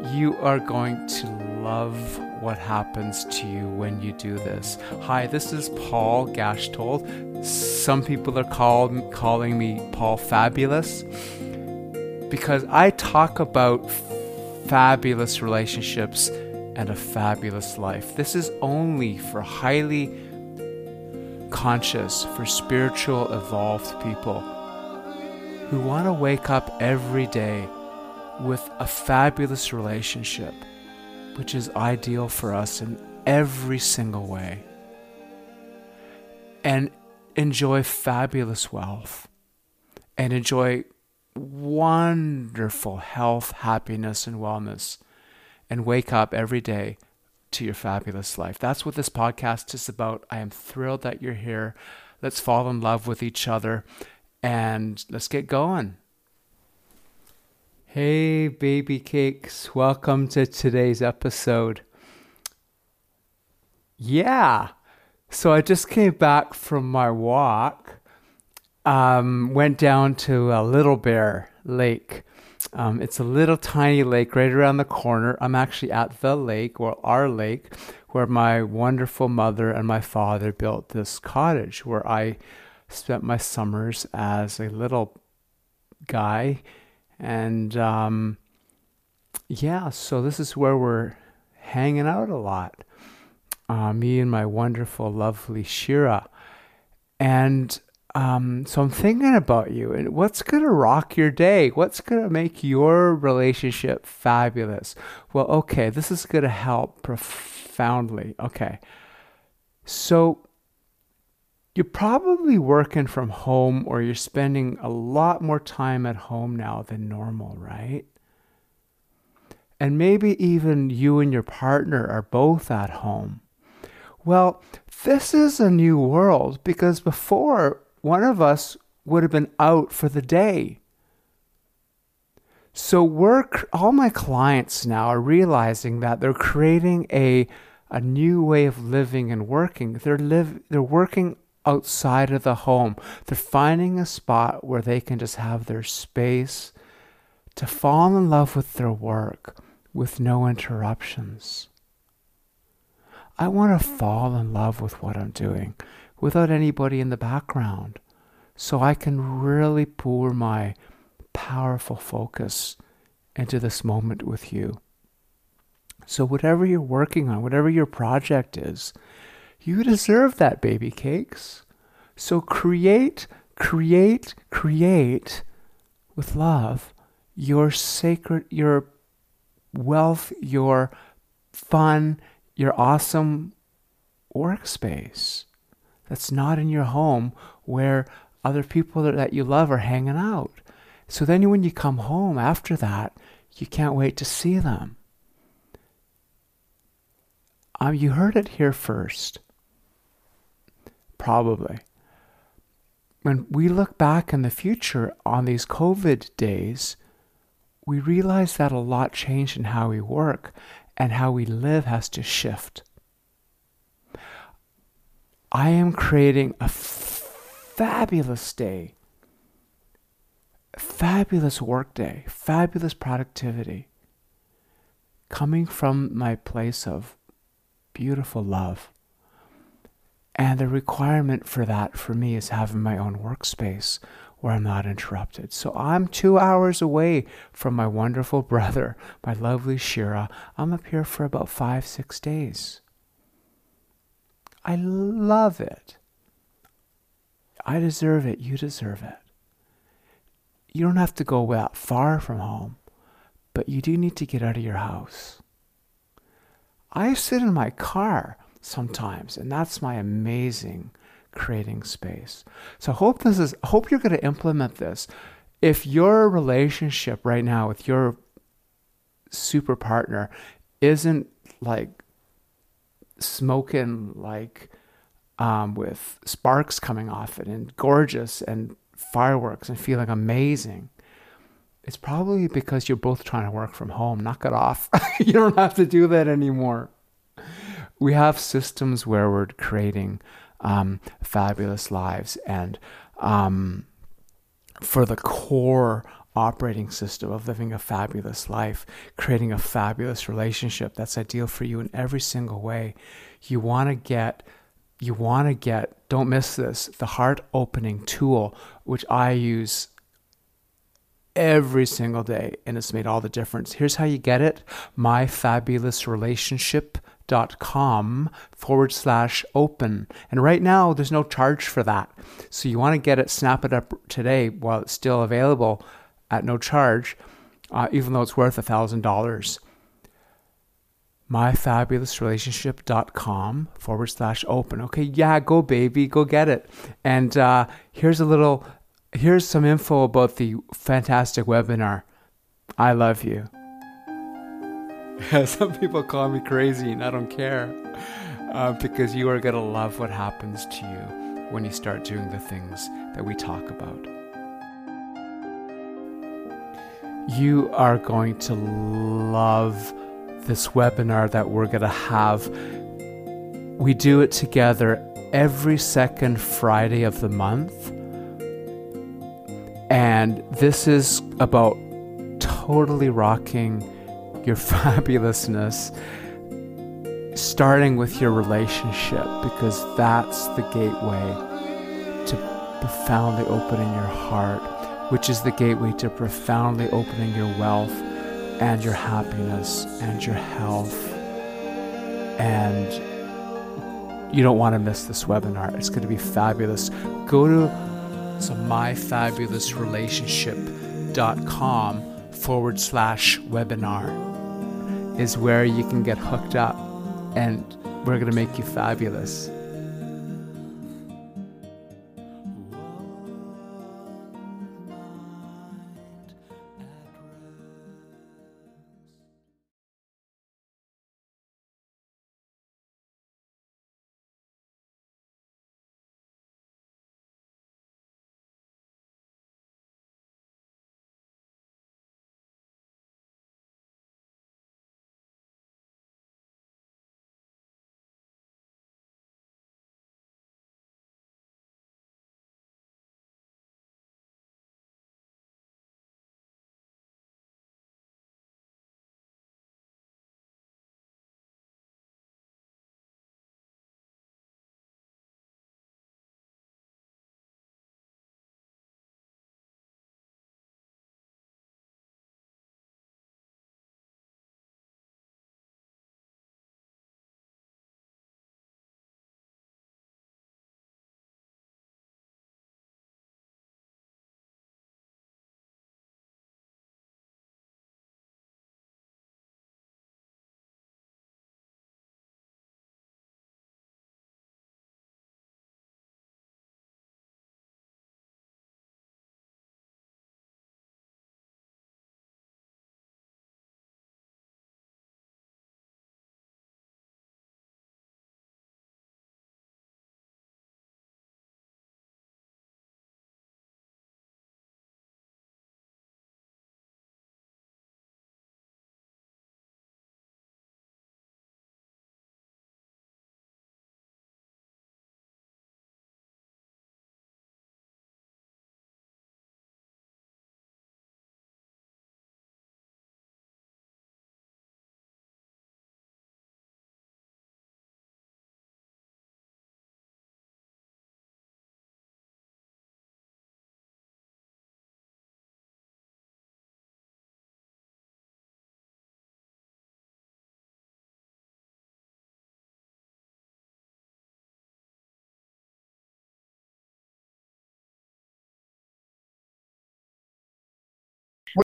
You are going to love what happens to you when you do this. Hi, this is Paul Gashtold. Some people are calling me Paul Fabulous because I talk about fabulous relationships and a fabulous life. This is only for highly conscious, for spiritual, evolved people who want to wake up every day with a fabulous relationship, which is ideal for us in every single way, and enjoy fabulous wealth and enjoy wonderful health, happiness, and wellness, and wake up every day to your fabulous life. That's what this podcast is about. I am thrilled that you're here. Let's fall in love with each other and let's get going. Hey, baby cakes, welcome to today's episode. Yeah, so I just came back from my walk. Um, went down to a Little Bear Lake. Um, it's a little tiny lake right around the corner. I'm actually at the lake, or our lake, where my wonderful mother and my father built this cottage where I spent my summers as a little guy and um, yeah, so this is where we're hanging out a lot. Uh, me and my wonderful, lovely Shira. And um, so I'm thinking about you and what's going to rock your day? What's going to make your relationship fabulous? Well, okay, this is going to help profoundly. Okay. So you're probably working from home or you're spending a lot more time at home now than normal, right? And maybe even you and your partner are both at home. Well, this is a new world because before one of us would have been out for the day. So work all my clients now are realizing that they're creating a a new way of living and working. They're live they're working outside of the home. They're finding a spot where they can just have their space to fall in love with their work with no interruptions. I want to fall in love with what I'm doing without anybody in the background so I can really pour my powerful focus into this moment with you. So, whatever you're working on, whatever your project is, you deserve that, baby cakes. So create, create, create with love your sacred, your wealth, your fun, your awesome workspace that's not in your home where other people that you love are hanging out. So then when you come home after that, you can't wait to see them. Um, you heard it here first. Probably. When we look back in the future on these COVID days, we realize that a lot changed in how we work and how we live has to shift. I am creating a fabulous day, fabulous work day, fabulous productivity coming from my place of beautiful love. And the requirement for that for me is having my own workspace where I'm not interrupted. So I'm two hours away from my wonderful brother, my lovely Shira. I'm up here for about five, six days. I love it. I deserve it. You deserve it. You don't have to go that far from home, but you do need to get out of your house. I sit in my car sometimes. And that's my amazing creating space. So hope this is hope you're going to implement this. If your relationship right now with your super partner isn't like smoking like um, with sparks coming off it and gorgeous and fireworks and feeling amazing. It's probably because you're both trying to work from home. Knock it off. you don't have to do that anymore we have systems where we're creating um, fabulous lives and um, for the core operating system of living a fabulous life, creating a fabulous relationship that's ideal for you in every single way. You want to get you want to get don't miss this the heart opening tool which I use every single day and it's made all the difference. Here's how you get it myfabulousrelationship.com forward slash open. And right now, there's no charge for that. So you want to get it, snap it up today while it's still available at no charge, uh, even though it's worth a $1,000 myfabulousrelationship.com forward slash open. Okay, yeah, go baby, go get it. And uh, here's a little here's some info about the fantastic webinar. I love you. Some people call me crazy, and I don't care uh, because you are going to love what happens to you when you start doing the things that we talk about. You are going to love this webinar that we're going to have. We do it together every second Friday of the month and this is about totally rocking your fabulousness, starting with your relationship, because that's the gateway to profoundly opening your heart, which is the gateway to profoundly opening your wealth and your happiness and your health. And you don't want to miss this webinar. It's going to be fabulous. Go to so myfabulousrelationship.com forward slash webinar is where you can get hooked up and we're going to make you fabulous.